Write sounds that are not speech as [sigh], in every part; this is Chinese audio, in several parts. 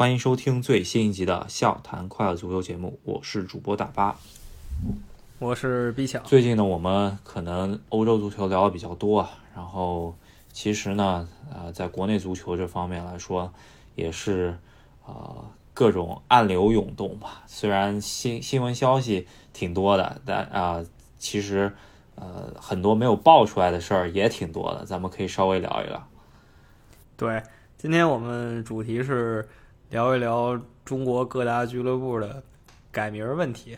欢迎收听最新一集的《笑谈快乐足球》节目，我是主播大巴，我是 B 强。最近呢，我们可能欧洲足球聊的比较多啊，然后其实呢，呃，在国内足球这方面来说，也是呃各种暗流涌动吧。虽然新新闻消息挺多的，但啊，其实呃很多没有爆出来的事儿也挺多的，咱们可以稍微聊一聊。对，今天我们主题是聊一聊中国各大俱乐部的改名问题，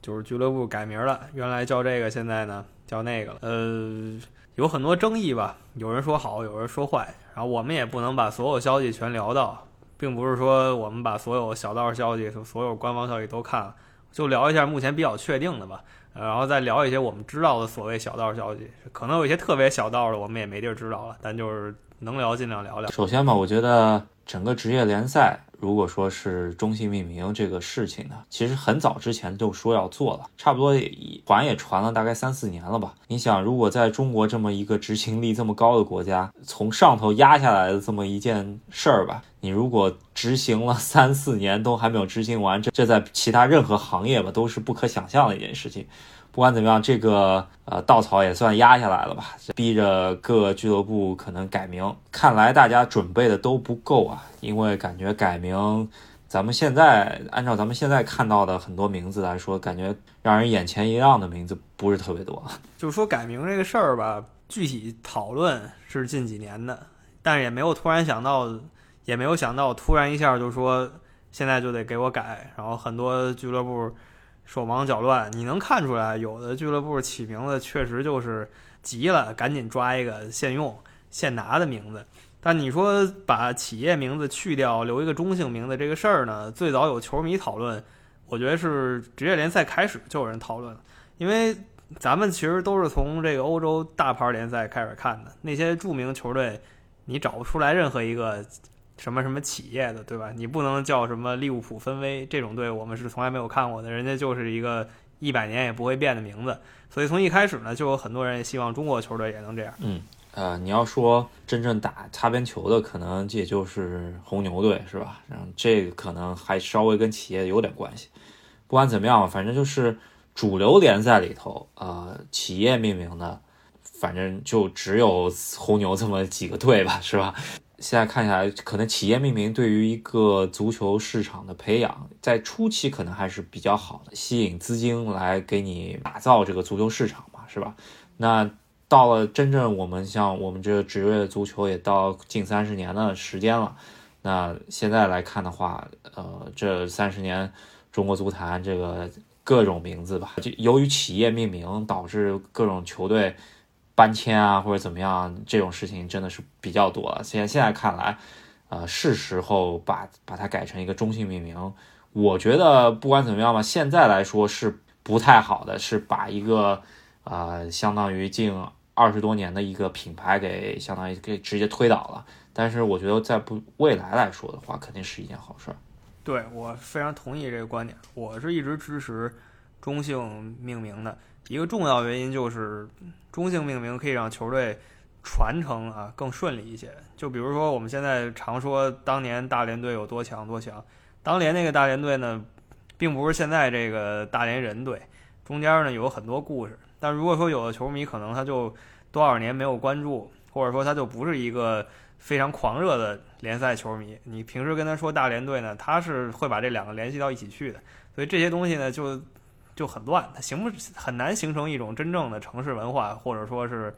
就是俱乐部改名了，原来叫这个，现在呢叫那个了。呃，有很多争议吧，有人说好，有人说坏，然后我们也不能把所有消息全聊到，并不是说我们把所有小道消息、所有官方消息都看了，就聊一下目前比较确定的吧，然后再聊一些我们知道的所谓小道消息，可能有一些特别小道的，我们也没地儿知道了，但就是。能聊尽量聊聊。首先吧，我觉得整个职业联赛，如果说是中性命名这个事情呢，其实很早之前就说要做了，差不多也传也传了大概三四年了吧。你想，如果在中国这么一个执行力这么高的国家，从上头压下来的这么一件事儿吧，你如果执行了三四年都还没有执行完，这这在其他任何行业吧都是不可想象的一件事情。不管怎么样，这个呃稻草也算压下来了吧，逼着各俱乐部可能改名。看来大家准备的都不够啊，因为感觉改名，咱们现在按照咱们现在看到的很多名字来说，感觉让人眼前一亮的名字不是特别多。[laughs] 就是说改名这个事儿吧，具体讨论是近几年的，但是也没有突然想到，也没有想到突然一下就说现在就得给我改，然后很多俱乐部。手忙脚乱，你能看出来，有的俱乐部起名字确实就是急了，赶紧抓一个现用现拿的名字。但你说把企业名字去掉，留一个中性名字这个事儿呢？最早有球迷讨论，我觉得是职业联赛开始就有人讨论了，因为咱们其实都是从这个欧洲大牌联赛开始看的，那些著名球队，你找不出来任何一个。什么什么企业的，对吧？你不能叫什么利物浦分威这种队，我们是从来没有看过的。人家就是一个一百年也不会变的名字，所以从一开始呢，就有很多人也希望中国球队也能这样。嗯，呃，你要说真正打擦边球的，可能也就是红牛队，是吧？然后这个可能还稍微跟企业有点关系。不管怎么样，反正就是主流联赛里头，呃，企业命名的，反正就只有红牛这么几个队吧，是吧？现在看下来，可能企业命名对于一个足球市场的培养，在初期可能还是比较好的，吸引资金来给你打造这个足球市场嘛，是吧？那到了真正我们像我们这职业足球也到近三十年的时间了，那现在来看的话，呃，这三十年中国足坛这个各种名字吧，就由于企业命名导致各种球队。搬迁啊，或者怎么样，这种事情真的是比较多了。现现在看来，呃，是时候把把它改成一个中性命名。我觉得不管怎么样吧，现在来说是不太好的，是把一个呃相当于近二十多年的一个品牌给相当于给直接推倒了。但是我觉得在不未来来说的话，肯定是一件好事儿。对我非常同意这个观点，我是一直支持中性命名的。一个重要原因就是中性命名可以让球队传承啊更顺利一些。就比如说我们现在常说当年大连队有多强多强，当年那个大连队呢，并不是现在这个大连人队，中间呢有很多故事。但如果说有的球迷可能他就多少年没有关注，或者说他就不是一个非常狂热的联赛球迷，你平时跟他说大连队呢，他是会把这两个联系到一起去的。所以这些东西呢就。就很乱，它形不很难形成一种真正的城市文化，或者说是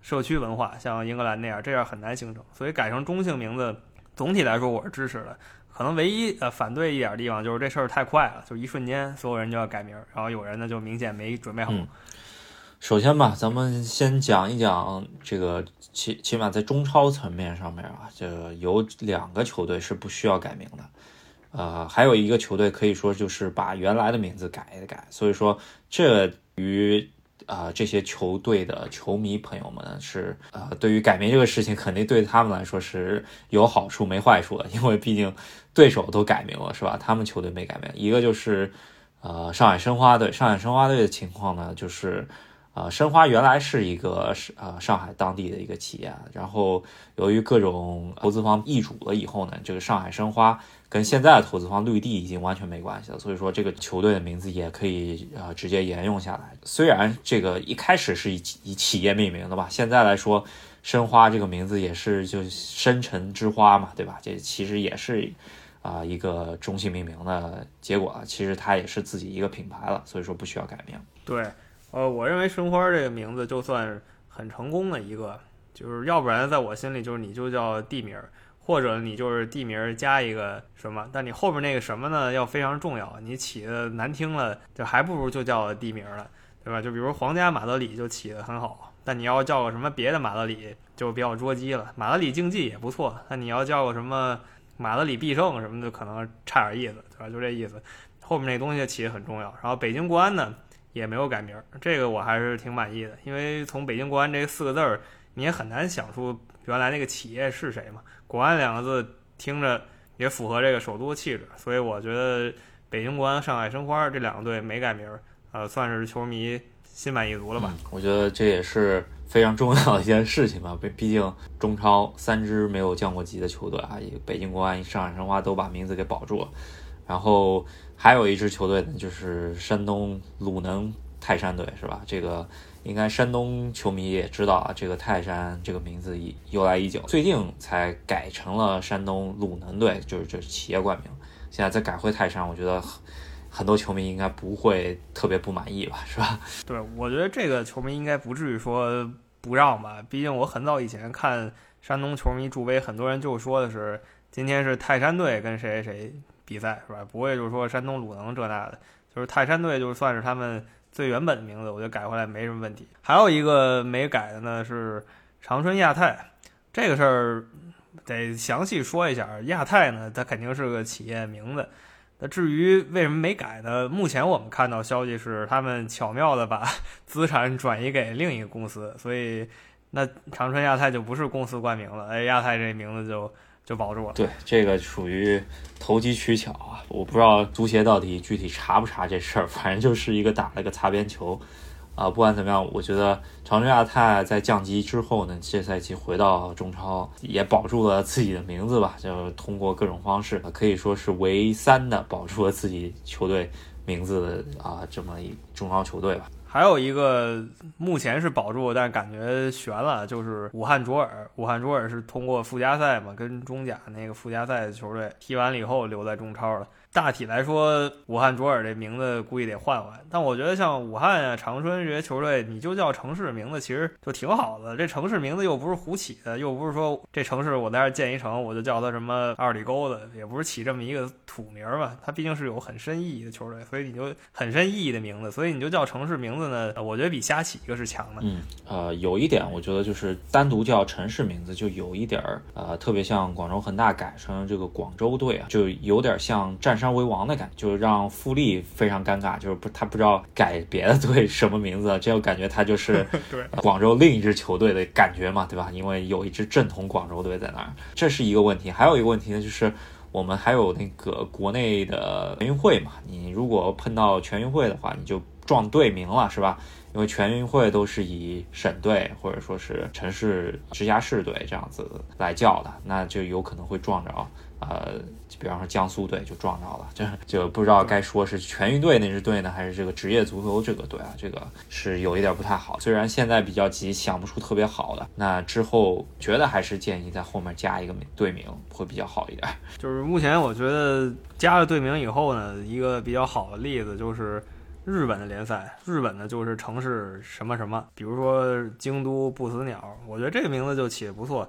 社区文化，像英格兰那样，这样很难形成。所以改成中性名字，总体来说我是支持的。可能唯一呃反对一点地方就是这事儿太快了，就一瞬间所有人就要改名，然后有人呢就明显没准备好。首先吧，咱们先讲一讲这个起起码在中超层面上面啊，这有两个球队是不需要改名的。呃，还有一个球队可以说就是把原来的名字改一改，所以说这于啊这些球队的球迷朋友们是呃，对于改名这个事情，肯定对他们来说是有好处没坏处的，因为毕竟对手都改名了，是吧？他们球队没改名。一个就是呃上海申花队，上海申花队的情况呢，就是啊，申花原来是一个是呃上海当地的一个企业，然后由于各种投资方易主了以后呢，这个上海申花跟现在的投资方绿地已经完全没关系了，所以说这个球队的名字也可以呃直接沿用下来。虽然这个一开始是以以企业命名的吧，现在来说申花这个名字也是就深沉之花嘛，对吧？这其实也是啊一个中性命名的结果啊，其实它也是自己一个品牌了，所以说不需要改名。对。呃，我认为申花这个名字就算很成功的一个，就是要不然在我心里就是你就叫地名，或者你就是地名加一个什么，但你后边那个什么呢要非常重要，你起的难听了，就还不如就叫地名了，对吧？就比如皇家马德里就起的很好，但你要叫个什么别的马德里就比较捉鸡了。马德里竞技也不错，但你要叫个什么马德里必胜什么的，可能差点意思，对吧？就这意思，后面那东西起的很重要。然后北京国安呢？也没有改名儿，这个我还是挺满意的，因为从北京国安这四个字儿，你也很难想出原来那个企业是谁嘛。国安两个字听着也符合这个首都的气质，所以我觉得北京国安、上海申花这两个队没改名儿，呃，算是球迷心满意足了吧。我觉得这也是非常重要的一件事情吧，毕毕竟中超三支没有降过级的球队啊，北京国安、上海申花都把名字给保住了，然后。还有一支球队呢，就是山东鲁能泰山队，是吧？这个应该山东球迷也知道啊，这个泰山这个名字已由来已久，最近才改成了山东鲁能队，就是这企业冠名。现在再改回泰山，我觉得很多球迷应该不会特别不满意吧，是吧？对，我觉得这个球迷应该不至于说不让吧，毕竟我很早以前看山东球迷助威，很多人就说的是今天是泰山队跟谁谁谁。比赛是吧？不会就是说山东鲁能这那的，就是泰山队就算是他们最原本的名字，我觉得改回来没什么问题。还有一个没改的呢是长春亚泰，这个事儿得详细说一下。亚泰呢，它肯定是个企业名字。那至于为什么没改呢？目前我们看到消息是他们巧妙的把 [laughs] 资产转移给另一个公司，所以那长春亚泰就不是公司冠名了。哎，亚泰这名字就。就保住了。对，这个属于投机取巧啊！我不知道足协到底具体查不查这事儿，[laughs] 反正就是一个打了个擦边球啊。不管怎么样，我觉得长春亚泰在降级之后呢，这赛季回到中超也保住了自己的名字吧，就通过各种方式，可以说是唯三的保住了自己球队名字的啊这么一中超球队吧。还有一个目前是保住，但感觉悬了，就是武汉卓尔。武汉卓尔是通过附加赛嘛，跟中甲那个附加赛的球队踢完了以后留在中超了。大体来说，武汉卓尔这名字估计得换换。但我觉得像武汉啊、长春这些球队，你就叫城市名字，其实就挺好的。这城市名字又不是胡起的，又不是说这城市我在这建一城，我就叫它什么二里沟的，也不是起这么一个土名嘛。它毕竟是有很深意义的球队，所以你就很深意义的名字，所以你就叫城市名字呢，我觉得比瞎起一个是强的。嗯，呃，有一点我觉得就是单独叫城市名字，就有一点儿呃，特别像广州恒大改成这个广州队啊，就有点像战。山为王的感觉，就让富力非常尴尬，就是不他不知道改别的队什么名字，这就感觉他就 [laughs] 是广州另一支球队的感觉嘛，对吧？因为有一支正统广州队在那儿，这是一个问题。还有一个问题呢，就是我们还有那个国内的全运会嘛，你如果碰到全运会的话，你就撞队名了，是吧？因为全运会都是以省队或者说是城市直辖市队这样子来叫的，那就有可能会撞着。呃，比方说江苏队就撞到了，就就不知道该说是全运队那支队呢，还是这个职业足球这个队啊，这个是有一点不太好。虽然现在比较急，想不出特别好的，那之后觉得还是建议在后面加一个队名会比较好一点。就是目前我觉得加了队名以后呢，一个比较好的例子就是日本的联赛，日本的就是城市什么什么，比如说京都不死鸟，我觉得这个名字就起的不错。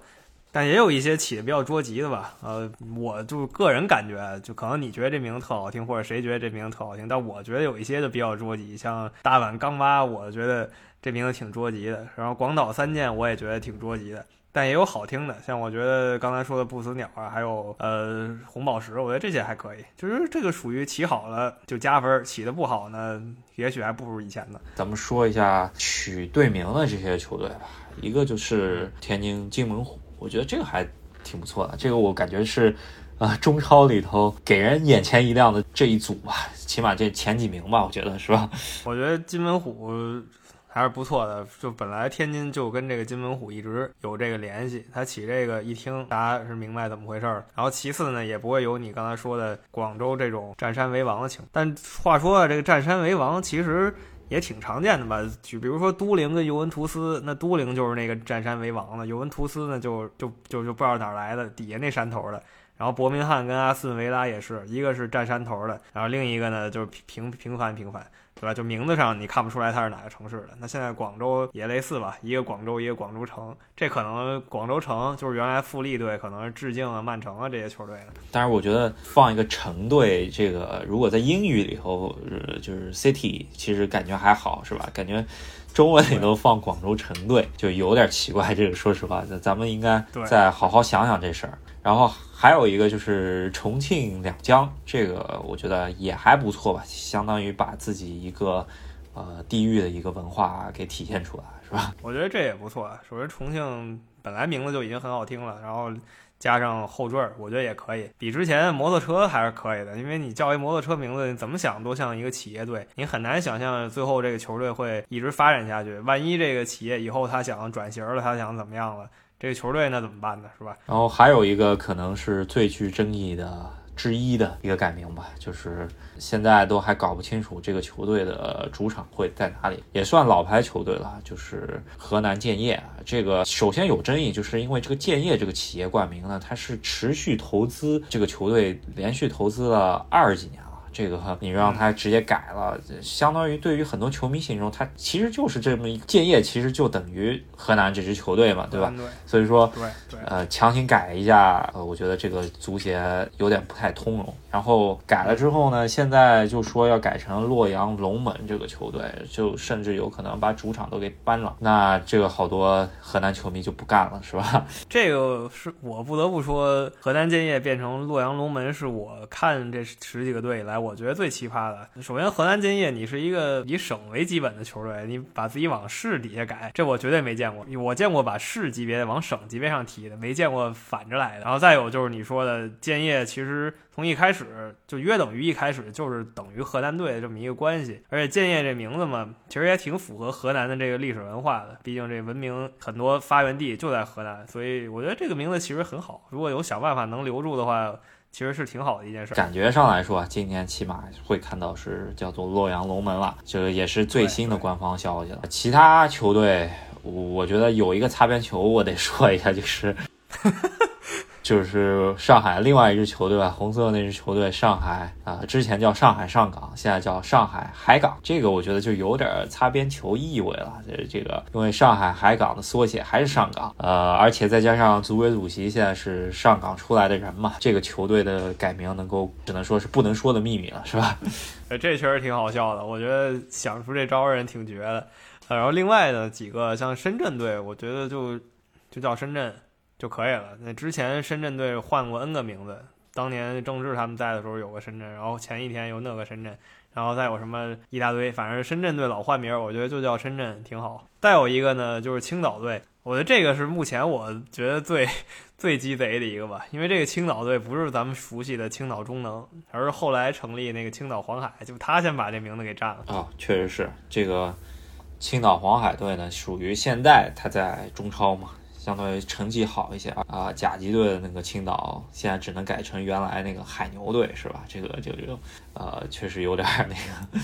但也有一些起的比较捉急的吧，呃，我就个人感觉，就可能你觉得这名字特好听，或者谁觉得这名字特好听，但我觉得有一些就比较捉急，像大阪钢巴，我觉得这名字挺捉急的。然后广岛三剑，我也觉得挺捉急的，但也有好听的，像我觉得刚才说的不死鸟啊，还有呃红宝石，我觉得这些还可以。就是这个属于起好了就加分，起的不好呢，也许还不如以前呢。咱们说一下取队名的这些球队吧，一个就是天津津门虎。我觉得这个还挺不错的，这个我感觉是，啊，中超里头给人眼前一亮的这一组吧，起码这前几名吧，我觉得是吧？我觉得金门虎还是不错的。就本来天津就跟这个金门虎一直有这个联系，他起这个一听，大家是明白怎么回事儿。然后其次呢，也不会有你刚才说的广州这种占山为王的情。但话说啊，这个占山为王其实也挺常见的吧？就比如说都灵跟尤文图斯，那都灵就是那个占山为王的，尤文图斯呢就就就就不知道哪来的，底下那山头的。然后伯明翰跟阿斯顿维拉也是一个是占山头的，然后另一个呢就是平平凡平凡。对吧？就名字上你看不出来它是哪个城市的。那现在广州也类似吧，一个广州，一个广州城。这可能广州城就是原来富力队，可能是致敬啊曼城啊这些球队的。但是我觉得放一个城队，这个如果在英语里头就是 city，其实感觉还好，是吧？感觉中文里头放广州城队就有点奇怪。这个说实话，咱们应该再好好想想这事儿。然后还有一个就是重庆两江，这个我觉得也还不错吧，相当于把自己一个呃地域的一个文化给体现出来，是吧？我觉得这也不错。首先，重庆本来名字就已经很好听了，然后加上后缀儿，我觉得也可以，比之前摩托车还是可以的。因为你叫一摩托车名字，你怎么想都像一个企业队，你很难想象最后这个球队会一直发展下去。万一这个企业以后他想转型了，他想怎么样了？这个球队那怎么办呢？是吧？然后还有一个可能是最具争议的之一的一个改名吧，就是现在都还搞不清楚这个球队的主场会在哪里，也算老牌球队了，就是河南建业。这个首先有争议，就是因为这个建业这个企业冠名呢，它是持续投资这个球队，连续投资了二十几年了。这个你让他直接改了，相当于对于很多球迷心中，他其实就是这么一建业，其实就等于河南这支球队嘛，对吧？所以说，对对，呃，强行改一下，呃，我觉得这个足协有点不太通融。然后改了之后呢，现在就说要改成洛阳龙门这个球队，就甚至有可能把主场都给搬了。那这个好多河南球迷就不干了，是吧？[laughs] 这个是我不得不说，河南建业变成洛阳龙门，是我看这十几个队以来。我觉得最奇葩的，首先河南建业，你是一个以省为基本的球队，你把自己往市底下改，这我绝对没见过。我见过把市级别往省级别上提的，没见过反着来的。然后再有就是你说的建业，其实从一开始就约等于一开始就是等于河南队的这么一个关系。而且建业这名字嘛，其实也挺符合河南的这个历史文化的，毕竟这文明很多发源地就在河南，所以我觉得这个名字其实很好。如果有想办法能留住的话。其实是挺好的一件事。感觉上来说，今年起码会看到是叫做洛阳龙门了，这个也是最新的官方消息了。其他球队，我觉得有一个擦边球，我得说一下，就是。[laughs] 就是上海另外一支球队吧，红色那支球队上海啊，之前叫上海上港，现在叫上海海港，这个我觉得就有点擦边球意味了。这这个因为上海海港的缩写还是上港，呃，而且再加上组委主席现在是上港出来的人嘛，这个球队的改名能够只能说是不能说的秘密了，是吧？[laughs] 这确实挺好笑的，我觉得想出这招人挺绝的。然后另外的几个像深圳队，我觉得就就叫深圳。就可以了。那之前深圳队换过 N 个名字，当年郑智他们在的时候有个深圳，然后前一天有那个深圳，然后再有什么一大堆，反正深圳队老换名，我觉得就叫深圳挺好。再有一个呢，就是青岛队，我觉得这个是目前我觉得最 [laughs] 最鸡贼的一个吧，因为这个青岛队不是咱们熟悉的青岛中能，而是后来成立那个青岛黄海，就他先把这名字给占了啊，确实是这个青岛黄海队呢，属于现在他在中超嘛。相当于成绩好一些啊啊，甲级队的那个青岛现在只能改成原来那个海牛队是吧？这个就就呃，确实有点那个，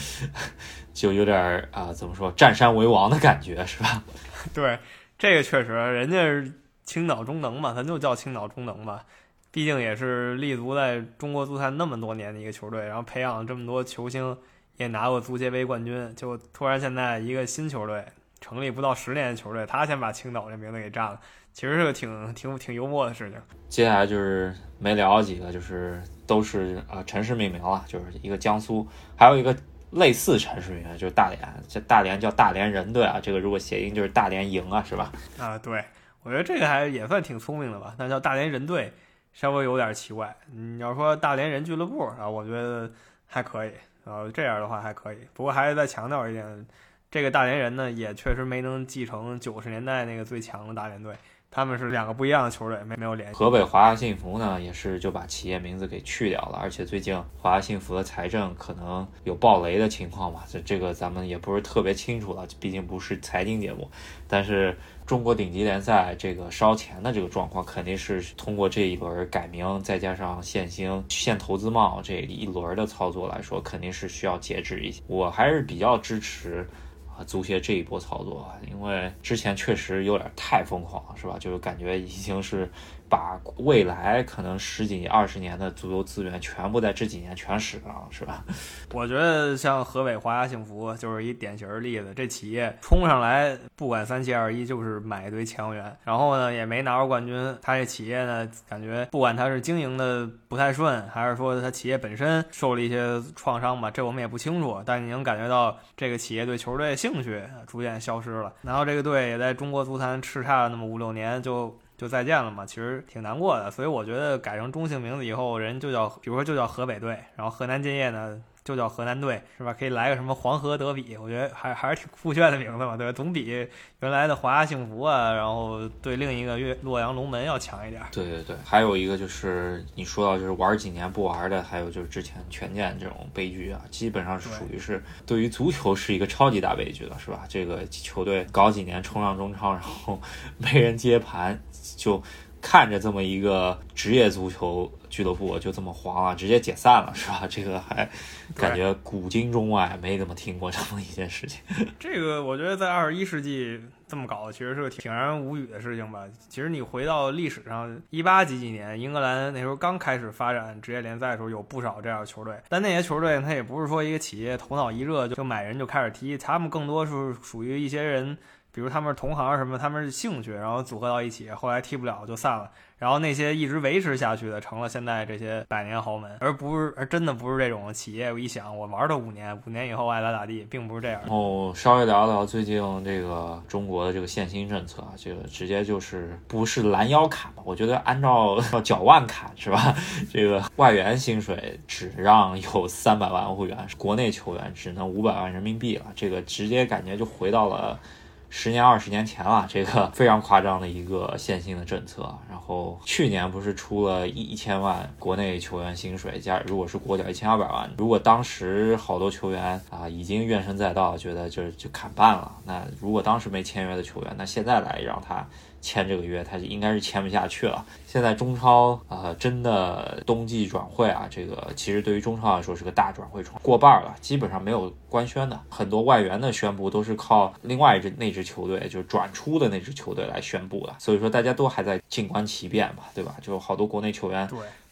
就有点啊，怎么说占山为王的感觉是吧？[laughs] 对，这个确实，人家是青岛中能嘛，咱就叫青岛中能吧，毕竟也是立足在中国足坛那么多年的一个球队，然后培养了这么多球星，也拿过足协杯冠军，就突然现在一个新球队。成立不到十年的球队，他先把青岛这名字给占了，其实是个挺挺挺幽默的事情。接下来就是没聊几个，就是都是呃城市命名了，就是一个江苏，还有一个类似城市命名，就是大连，这大连叫大连人队啊，这个如果谐音就是大连赢啊，是吧？啊，对，我觉得这个还也算挺聪明的吧，但叫大连人队稍微有点奇怪。你要说大连人俱乐部啊，我觉得还可以，呃，这样的话还可以。不过还是再强调一点。这个大连人呢，也确实没能继承九十年代那个最强的大连队，他们是两个不一样的球队，没没有联系。河北华夏幸福呢，也是就把企业名字给去掉了，而且最近华夏幸福的财政可能有暴雷的情况嘛，这这个咱们也不是特别清楚了，毕竟不是财经节目。但是中国顶级联赛这个烧钱的这个状况，肯定是通过这一轮改名，再加上限薪、限投资帽这一轮的操作来说，肯定是需要节制一些。我还是比较支持。足协这一波操作，因为之前确实有点太疯狂了，是吧？就是感觉已经是。把未来可能十几二十年的足球资源全部在这几年全使上了，是吧？[laughs] 我觉得像河北华夏幸福就是一典型的例子。这企业冲上来不管三七二一，就是买一堆强援，然后呢也没拿着冠军。他这企业呢，感觉不管他是经营的不太顺，还是说他企业本身受了一些创伤吧，这我们也不清楚。但你能感觉到这个企业对球队的兴趣逐渐消失了。然后这个队也在中国足坛叱咤了那么五六年，就。就再见了嘛，其实挺难过的，所以我觉得改成中性名字以后，人就叫，比如说就叫河北队，然后河南建业呢。就叫河南队是吧？可以来个什么黄河德比，我觉得还还是挺酷炫的名字嘛，对吧？总比原来的华夏幸福啊，然后对另一个岳洛阳龙门要强一点。对对对，还有一个就是你说到就是玩几年不玩的，还有就是之前权健这种悲剧啊，基本上是属于是对于足球是一个超级大悲剧了，是吧？这个球队搞几年冲上中超，然后 [laughs] 没人接盘，就看着这么一个职业足球。俱乐部就这么黄了，直接解散了，是吧？这个还感觉古今中外没怎么听过这么一件事情。[laughs] 这个我觉得在二十一世纪这么搞，其实是个挺让人无语的事情吧。其实你回到历史上，一八几几年，英格兰那时候刚开始发展职业联赛的时候，有不少这样的球队。但那些球队，他也不是说一个企业头脑一热就买人就开始踢，他们更多是属于一些人，比如他们是同行什么，他们是兴趣，然后组合到一起，后来踢不了就散了。然后那些一直维持下去的，成了现在这些百年豪门，而不是而真的不是这种企业。我一想，我玩它五年，五年以后爱咋咋地，并不是这样。哦，稍微聊聊最近这个中国的这个限薪政策啊，这个直接就是不是拦腰砍嘛？我觉得按照 [laughs] 脚腕砍是吧？这个外援薪水只让有三百万欧元，国内球员只能五百万人民币了，这个直接感觉就回到了。十年二十年前了，这个非常夸张的一个限薪的政策。然后去年不是出了一一千万国内球员薪水，加如果是国脚一千二百万，如果当时好多球员啊已经怨声载道，觉得就就砍半了。那如果当时没签约的球员，那现在来让他。签这个约，他应该是签不下去了。现在中超啊，真的冬季转会啊，这个其实对于中超来说是个大转会窗，过半了，基本上没有官宣的。很多外援的宣布都是靠另外一支那支球队，就是转出的那支球队来宣布的。所以说大家都还在静观其变吧，对吧？就好多国内球员。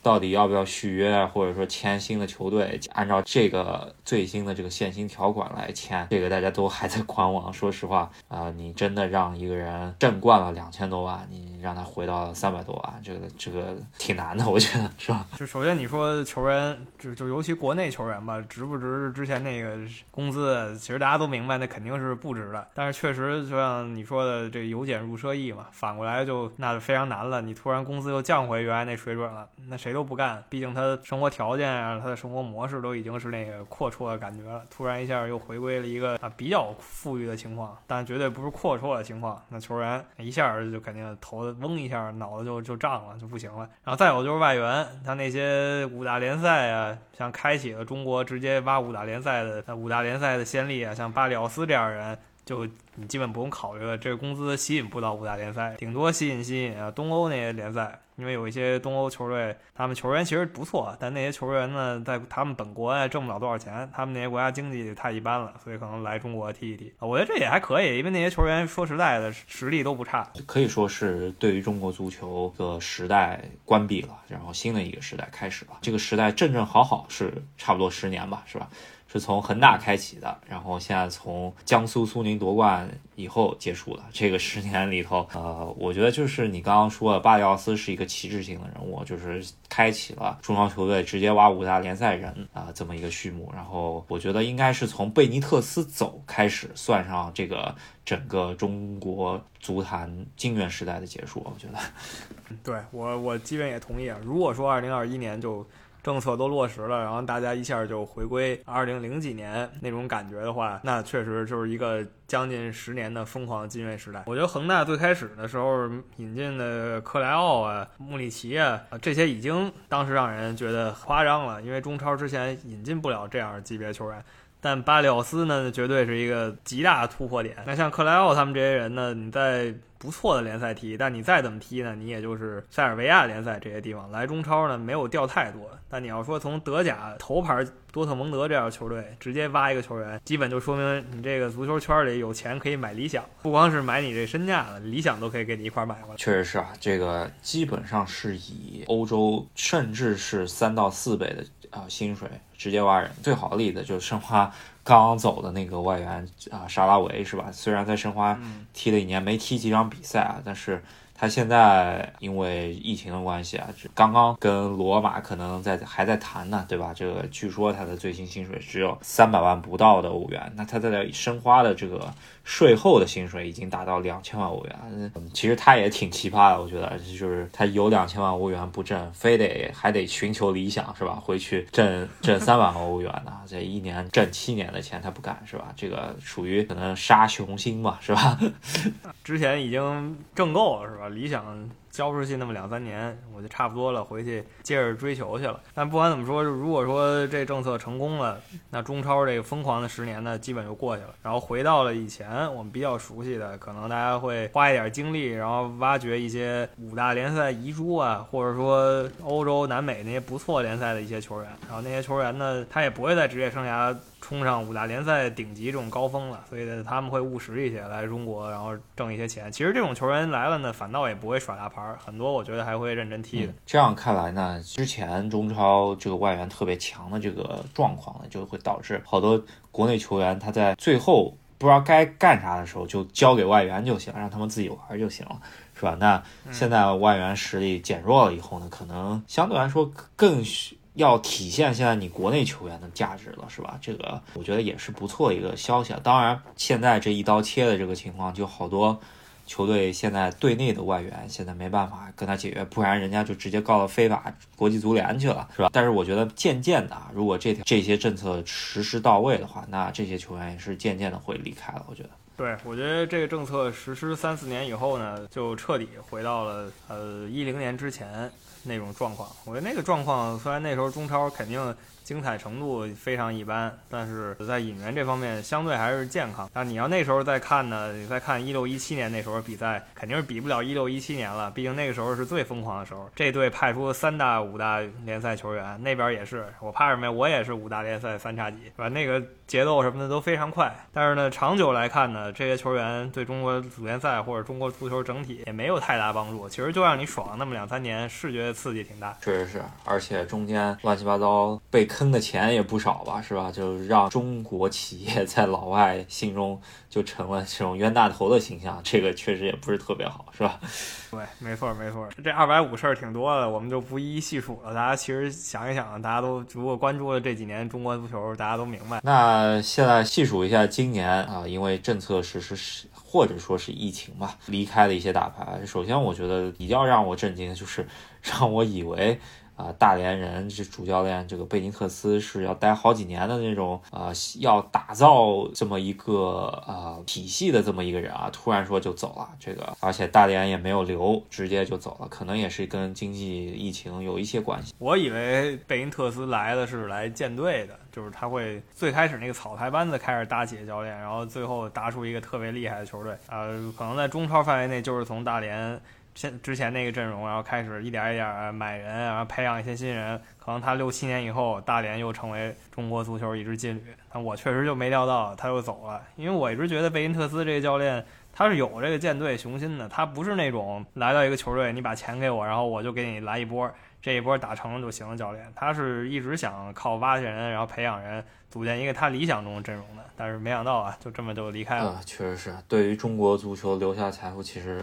到底要不要续约，或者说签新的球队？按照这个最新的这个限薪条款来签，这个大家都还在观望。说实话，啊，你真的让一个人挣惯了两千多万，你让他回到三百多万，这个这个挺难的，我觉得是吧？[laughs] 就首先你说球员，就就尤其国内球员吧，值不值之前那个工资？其实大家都明白，那肯定是不值的。但是确实，就像你说的，这由俭入奢易嘛，反过来就那就非常难了。你突然工资又降回原来那水准了，那谁？都不干，毕竟他的生活条件啊，他的生活模式都已经是那个阔绰的感觉了。突然一下又回归了一个啊比较富裕的情况，但绝对不是阔绰的情况。那球员一下就肯定头嗡一下，脑子就就胀了，就不行了。然后再有就是外援，他那些五大联赛啊，像开启了中国直接挖五大联赛的五大联赛的先例啊，像巴里奥斯这样人，就你基本不用考虑了，这个工资吸引不到五大联赛，顶多吸引吸引啊东欧那些联赛。因为有一些东欧球队，他们球员其实不错，但那些球员呢，在他们本国啊挣不了多少钱，他们那些国家经济太一般了，所以可能来中国踢一踢。我觉得这也还可以，因为那些球员说实在的，实力都不差。可以说是对于中国足球的时代关闭了，然后新的一个时代开始了。这个时代正正好好是差不多十年吧，是吧？是从恒大开启的，然后现在从江苏苏宁夺冠以后结束了。这个十年里头，呃，我觉得就是你刚刚说的，巴里奥斯是一个旗帜性的人物，就是开启了中超球队直接挖五大联赛人啊这么一个序幕。然后我觉得应该是从贝尼特斯走开始，算上这个整个中国足坛金元时代的结束。我觉得，[laughs] 对我我基本也同意啊。如果说二零二一年就。政策都落实了，然后大家一下就回归二零零几年那种感觉的话，那确实就是一个将近十年的疯狂金卫时代。我觉得恒大最开始的时候引进的克莱奥啊、穆里奇啊，这些已经当时让人觉得夸张了，因为中超之前引进不了这样级别球员。但巴里奥斯呢，绝对是一个极大的突破点。那像克莱奥他们这些人呢，你在不错的联赛踢，但你再怎么踢呢，你也就是塞尔维亚联赛这些地方来中超呢，没有掉太多。但你要说从德甲头牌多特蒙德这样球队直接挖一个球员，基本就说明你这个足球圈里有钱可以买理想，不光是买你这身价了，理想都可以给你一块买过来。确实是啊，这个基本上是以欧洲甚至是三到四倍的。啊，薪水直接挖人，最好的例子就是申花刚刚走的那个外援啊，沙拉维是吧？虽然在申花踢了一年，没踢几场比赛啊，但是。他现在因为疫情的关系啊，刚刚跟罗马可能在还在谈呢，对吧？这个据说他的最新薪水只有三百万不到的欧元，那他在这申花的这个税后的薪水已经达到两千万欧元。嗯其实他也挺奇葩的，我觉得就是他有两千万欧元不挣，非得还得寻求理想是吧？回去挣挣三万欧元呢，这一年挣七年的钱他不干是吧？这个属于可能杀雄心嘛是吧？[laughs] 之前已经挣够了是吧？理想。交出去那么两三年，我就差不多了，回去接着追求去了。但不管怎么说，如果说这政策成功了，那中超这个疯狂的十年呢，基本就过去了。然后回到了以前我们比较熟悉的，可能大家会花一点精力，然后挖掘一些五大联赛遗珠啊，或者说欧洲、南美那些不错联赛的一些球员。然后那些球员呢，他也不会在职业生涯冲上五大联赛顶级这种高峰了，所以呢，他们会务实一些来中国，然后挣一些钱。其实这种球员来了呢，反倒也不会耍大牌。很多我觉得还会认真踢的。这样看来呢，之前中超这个外援特别强的这个状况呢，就会导致好多国内球员他在最后不知道该干啥的时候，就交给外援就行，让他们自己玩就行了，是吧？那现在外援实力减弱了以后呢，可能相对来说更需要体现现在你国内球员的价值了，是吧？这个我觉得也是不错一个消息。啊当然，现在这一刀切的这个情况，就好多。球队现在队内的外援现在没办法跟他解约，不然人家就直接告到非法国际足联去了，是吧？但是我觉得渐渐的，如果这条这些政策实施到位的话，那这些球员也是渐渐的会离开了。我觉得，对我觉得这个政策实施三四年以后呢，就彻底回到了呃一零年之前那种状况。我觉得那个状况虽然那时候中超肯定。精彩程度非常一般，但是在引援这方面相对还是健康。但你要那时候再看呢，你再看一六一七年那时候比赛，肯定是比不了一六一七年了。毕竟那个时候是最疯狂的时候，这队派出三大五大联赛球员，那边也是。我怕什么呀？我也是五大联赛三叉戟，是吧？那个节奏什么的都非常快。但是呢，长久来看呢，这些球员对中国足联赛或者中国足球整体也没有太大帮助。其实就让你爽那么两三年，视觉刺激挺大。确实是，而且中间乱七八糟被。坑的钱也不少吧，是吧？就让中国企业在老外心中就成了这种冤大头的形象，这个确实也不是特别好，是吧？[laughs] 对，没错没错。这二百五事儿挺多的，我们就不一一细数了。大家其实想一想，大家都如果关注了这几年中国足球，大家都明白。那现在细数一下今年啊，因为政策实施是或者说是疫情吧，离开了一些大牌。首先，我觉得比较让我震惊的就是让我以为。啊，大连人这主教练这个贝尼特斯是要待好几年的那种啊，要打造这么一个啊体系的这么一个人啊，突然说就走了，这个而且大连也没有留，直接就走了，可能也是跟经济疫情有一些关系。我以为贝尼特斯来的是来建队的，就是他会最开始那个草台班子开始搭起教练，然后最后搭出一个特别厉害的球队啊，可能在中超范围内就是从大连。现之前那个阵容，然后开始一点一点买人，然后培养一些新人，可能他六七年以后，大连又成为中国足球一支劲旅。但我确实就没料到他又走了，因为我一直觉得贝因特斯这个教练他是有这个舰队雄心的，他不是那种来到一个球队，你把钱给我，然后我就给你来一波，这一波打成了就行了。教练，他是一直想靠挖人，然后培养人，组建一个他理想中的阵容的。但是没想到啊，就这么就离开了。确实是，对于中国足球留下财富，其实。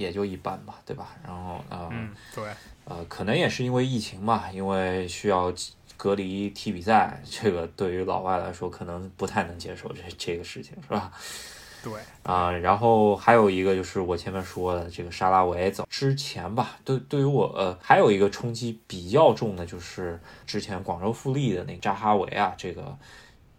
也就一般吧，对吧？然后呃，对，呃，可能也是因为疫情嘛，因为需要隔离踢比赛，[laughs] 这个对于老外来说可能不太能接受这这个事情，是吧？对啊，然后还有一个就是我前面说的这个沙拉维走之前吧，对对于我呃还有一个冲击比较重的就是之前广州富力的那扎哈维啊，这个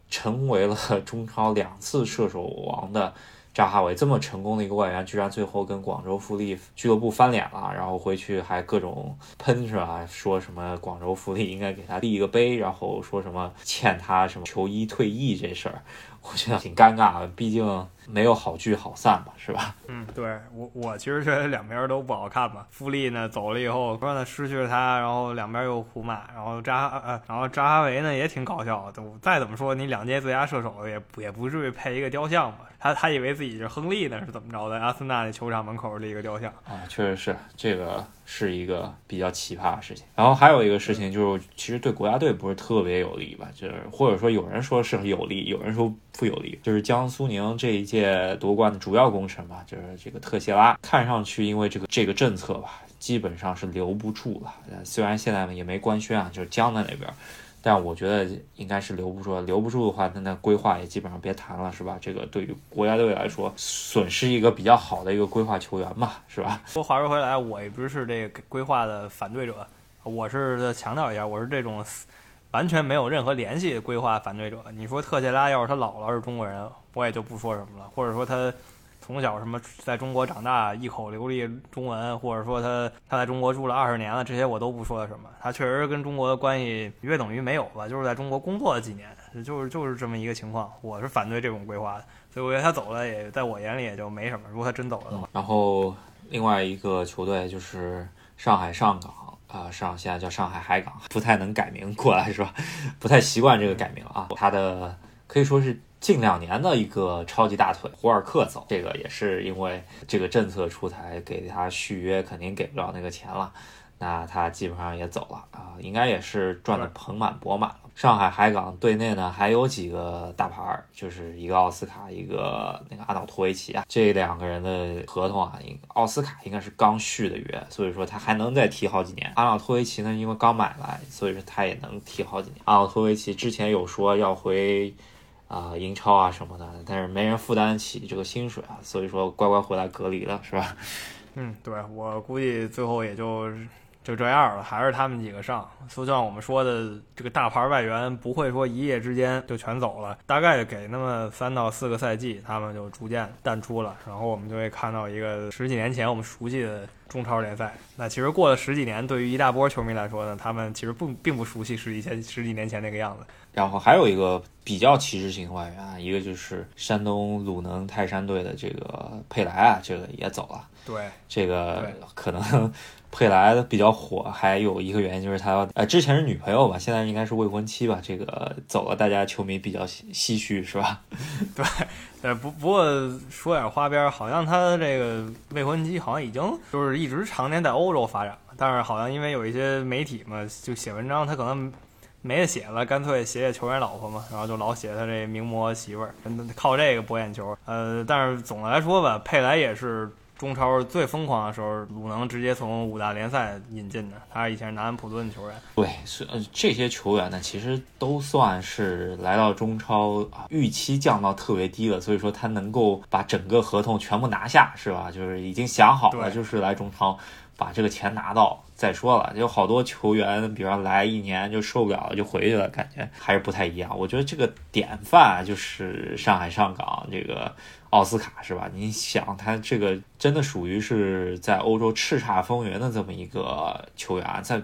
成为了 [laughs] 中超两次射手王的。扎哈维这么成功的一个外援，居然最后跟广州富力俱乐部翻脸了，然后回去还各种喷是吧？说什么广州富力应该给他立一个碑，然后说什么欠他什么球衣退役这事儿，我觉得挺尴尬的，毕竟。没有好聚好散吧，是吧？嗯，对我我其实觉得两边都不好看吧。富力呢走了以后，说呢失去了他，然后两边又互骂，然后扎呃，然后扎哈维呢也挺搞笑的。再怎么说，你两届最佳射手也也不至于配一个雕像吧？他他以为自己是亨利呢，是怎么着的？阿森纳那球场门口立一个雕像啊，确实是这个是一个比较奇葩的事情。然后还有一个事情就是，其实对国家队不是特别有利吧？就是或者说有人说是有利，有人说不有利，就是江苏宁这一届。夺冠的主要功臣吧，就是这个特谢拉，看上去因为这个这个政策吧，基本上是留不住了。虽然现在也没官宣啊，就是僵在那边，但我觉得应该是留不住。留不住的话，那那规划也基本上别谈了，是吧？这个对于国家队来说，损失一个比较好的一个规划球员嘛，是吧？说话说回来，我也不是这个规划的反对者，我是强调一下，我是这种。完全没有任何联系规划反对者，你说特谢拉要是他姥姥是中国人，我也就不说什么了；或者说他从小什么在中国长大，一口流利中文，或者说他他在中国住了二十年了，这些我都不说什么。他确实跟中国的关系约等于没有吧，就是在中国工作了几年，就是就是这么一个情况。我是反对这种规划的，所以我觉得他走了也在我眼里也就没什么。如果他真走了的话，然后另外一个球队就是上海上港。啊，上现在叫上海海港，不太能改名过来是吧？不太习惯这个改名啊。他的可以说是近两年的一个超级大腿，胡尔克走，这个也是因为这个政策出台，给他续约肯定给不了那个钱了。那他基本上也走了啊，应该也是赚得盆满钵满了。上海海港队内呢还有几个大牌儿，就是一个奥斯卡，一个那个阿瑙托维奇啊，这两个人的合同啊，奥斯卡应该是刚续的约，所以说他还能再踢好几年。阿瑙托维奇呢，因为刚买来，所以说他也能踢好几年。阿瑙托维奇之前有说要回啊英超啊什么的，但是没人负担起这个薪水啊，所以说乖乖回来隔离了，是吧？嗯，对我估计最后也就。就这样了，还是他们几个上。就像我们说的，这个大牌外援不会说一夜之间就全走了，大概给那么三到四个赛季，他们就逐渐淡出了。然后我们就会看到一个十几年前我们熟悉的中超联赛。那其实过了十几年，对于一大波球迷来说呢，他们其实不并不熟悉十几前十几年前那个样子。然后还有一个比较旗帜性外援，一个就是山东鲁能泰山队的这个佩莱啊，这个也走了。对，这个可能。[laughs] 佩莱比较火，还有一个原因就是他呃之前是女朋友吧，现在应该是未婚妻吧。这个走了，大家球迷比较唏嘘，是吧？[laughs] 对，对，不不过说点花边，好像他这个未婚妻好像已经就是一直常年在欧洲发展了，但是好像因为有一些媒体嘛，就写文章，他可能没得写了，干脆写写球员老婆嘛，然后就老写他这名模媳妇儿，靠这个博眼球。呃，但是总的来说吧，佩莱也是。中超最疯狂的时候，鲁能直接从五大联赛引进的，他以前是南安普顿球员。对，是呃这些球员呢，其实都算是来到中超啊，预期降到特别低了，所以说他能够把整个合同全部拿下，是吧？就是已经想好了，就是来中超把这个钱拿到再说了。有好多球员，比方来一年就受不了了，就回去了，感觉还是不太一样。我觉得这个典范就是上海上港这个。奥斯卡是吧？你想他这个真的属于是在欧洲叱咤风云的这么一个球员，在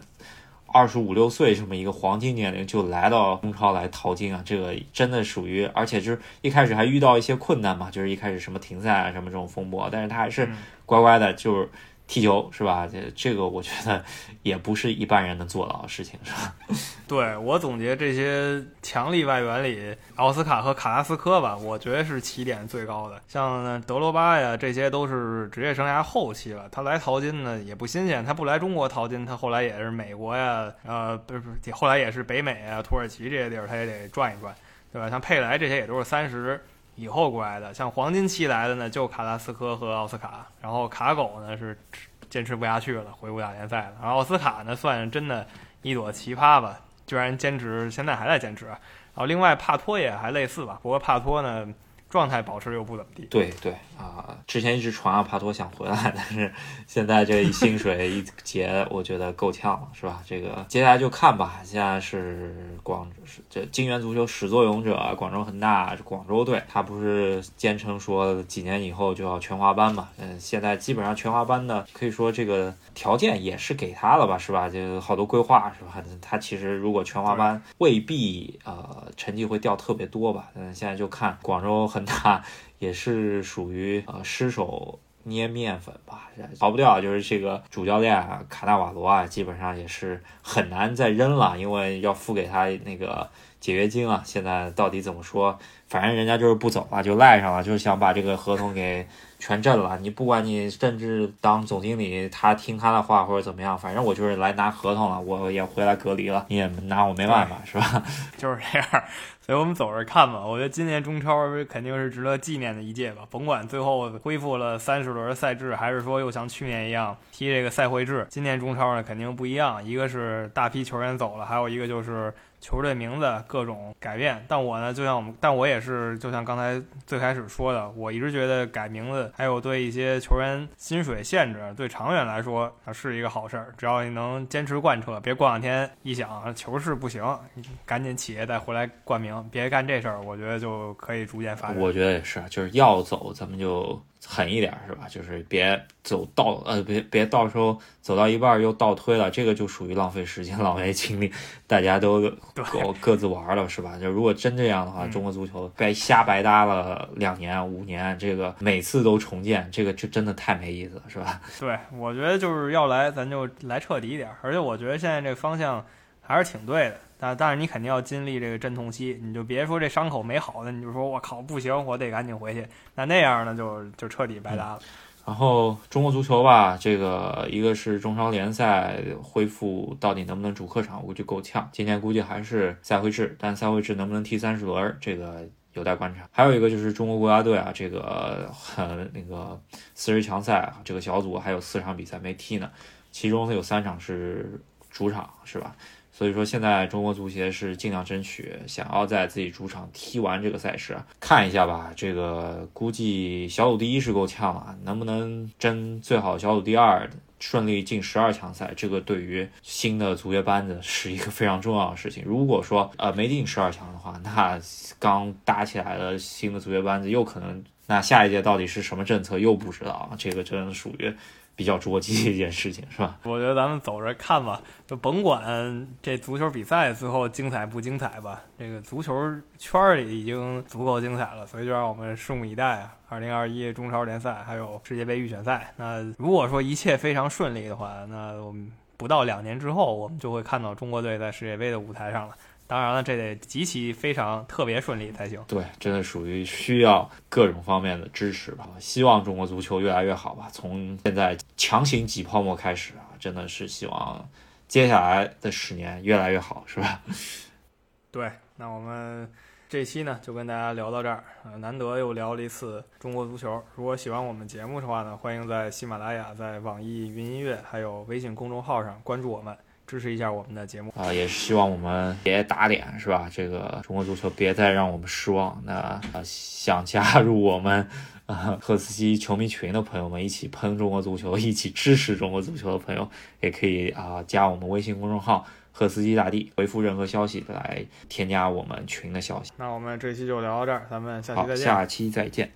二十五六岁这么一个黄金年龄就来到中超来淘金啊！这个真的属于，而且就是一开始还遇到一些困难嘛，就是一开始什么停赛啊什么这种风波，但是他还是乖乖的，就是。踢球是吧？这这个我觉得 [laughs] 也不是一般人能做到的事情，是吧？[laughs] 对我总结这些强力外援里，奥斯卡和卡拉斯科吧，我觉得是起点最高的。像德罗巴呀，这些都是职业生涯后期了。他来淘金呢也不新鲜，他不来中国淘金，他后来也是美国呀，呃，不是不是，后来也是北美啊、土耳其这些地儿，他也得转一转，对吧？像佩莱这些也都是三十。以后过来的，像黄金期来的呢，就卡拉斯科和奥斯卡，然后卡狗呢是坚持不下去了，回五大联赛了。然后奥斯卡呢，算真的一朵奇葩吧，居然坚持，现在还在坚持。然后另外帕托也还类似吧，不过帕托呢，状态保持又不怎么地。对对啊，之前一直传阿帕托想回来，[laughs] 但是现在这一薪水一结，我觉得够呛了，是吧？这个接下来就看吧。现在是广这金元足球始作俑者广州恒大广州队，他不是坚称说几年以后就要全华班嘛？嗯，现在基本上全华班的可以说这个条件也是给他了吧，是吧？就好多规划是吧？他其实如果全华班未必呃成绩会掉特别多吧？嗯，现在就看广州恒那也是属于呃失手。捏面粉吧，逃不掉，就是这个主教练，卡纳瓦罗啊，基本上也是很难再扔了，因为要付给他那个解约金啊。现在到底怎么说？反正人家就是不走了，就赖上了，就是想把这个合同给全震了。你不管你甚至当总经理，他听他的话或者怎么样，反正我就是来拿合同了，我也回来隔离了，你也拿我没办法，是吧？[laughs] 就是这样。所以我们走着看吧，我觉得今年中超肯定是值得纪念的一届吧。甭管最后恢复了三十轮赛制，还是说又像去年一样踢这个赛会制，今年中超呢肯定不一样。一个是大批球员走了，还有一个就是。球队名字各种改变，但我呢，就像我们，但我也是，就像刚才最开始说的，我一直觉得改名字，还有对一些球员薪水限制，对长远来说，它是一个好事儿。只要你能坚持贯彻，别过两天一想球是不行，赶紧企业再回来冠名，别干这事儿，我觉得就可以逐渐发展。我觉得也是，就是要走，咱们就。狠一点是吧？就是别走倒，呃，别别到时候走到一半又倒推了，这个就属于浪费时间、[laughs] 浪费精力，大家都各各自玩了是吧？就如果真这样的话，中国足球白瞎白搭了两年、五年，这个每次都重建，这个就真的太没意思了，是吧？[laughs] 对，我觉得就是要来，咱就来彻底一点，而且我觉得现在这个方向还是挺对的。但但是你肯定要经历这个阵痛期，你就别说这伤口没好的，你就说我靠不行，我得赶紧回去。那那样呢，就就彻底白搭了。然后中国足球吧，这个一个是中超联赛恢复到底能不能主客场，我估计够呛。今年估计还是赛会制，但赛会制能不能踢三十轮，这个有待观察。还有一个就是中国国家队啊，这个很那个四十强赛这个小组还有四场比赛没踢呢，其中有三场是主场，是吧？所以说，现在中国足协是尽量争取，想要在自己主场踢完这个赛事，看一下吧。这个估计小组第一是够呛了，能不能争最好小组第二，顺利进十二强赛？这个对于新的足协班子是一个非常重要的事情。如果说呃没进十二强的话，那刚搭起来的新的足协班子又可能，那下一届到底是什么政策又不知道，这个真属于。比较着急的一件事情是吧？我觉得咱们走着看吧，就甭管这足球比赛最后精彩不精彩吧。这个足球圈里已经足够精彩了，所以就让我们拭目以待啊！二零二一中超联赛还有世界杯预选赛。那如果说一切非常顺利的话，那我们不到两年之后，我们就会看到中国队在世界杯的舞台上了。当然了，这得极其非常特别顺利才行。对，真的属于需要各种方面的支持吧。希望中国足球越来越好吧。从现在强行挤泡沫开始啊，真的是希望接下来的十年越来越好，是吧？[laughs] 对，那我们这期呢就跟大家聊到这儿。难得又聊了一次中国足球。如果喜欢我们节目的话呢，欢迎在喜马拉雅、在网易云音乐还有微信公众号上关注我们。支持一下我们的节目啊，也是希望我们别打脸，是吧？这个中国足球别再让我们失望。那啊，想加入我们啊赫斯基球迷群的朋友们，一起喷中国足球，一起支持中国足球的朋友，也可以啊加我们微信公众号“赫斯基大帝”，回复任何消息来添加我们群的消息。那我们这期就聊到这儿，咱们下期再见。下期再见。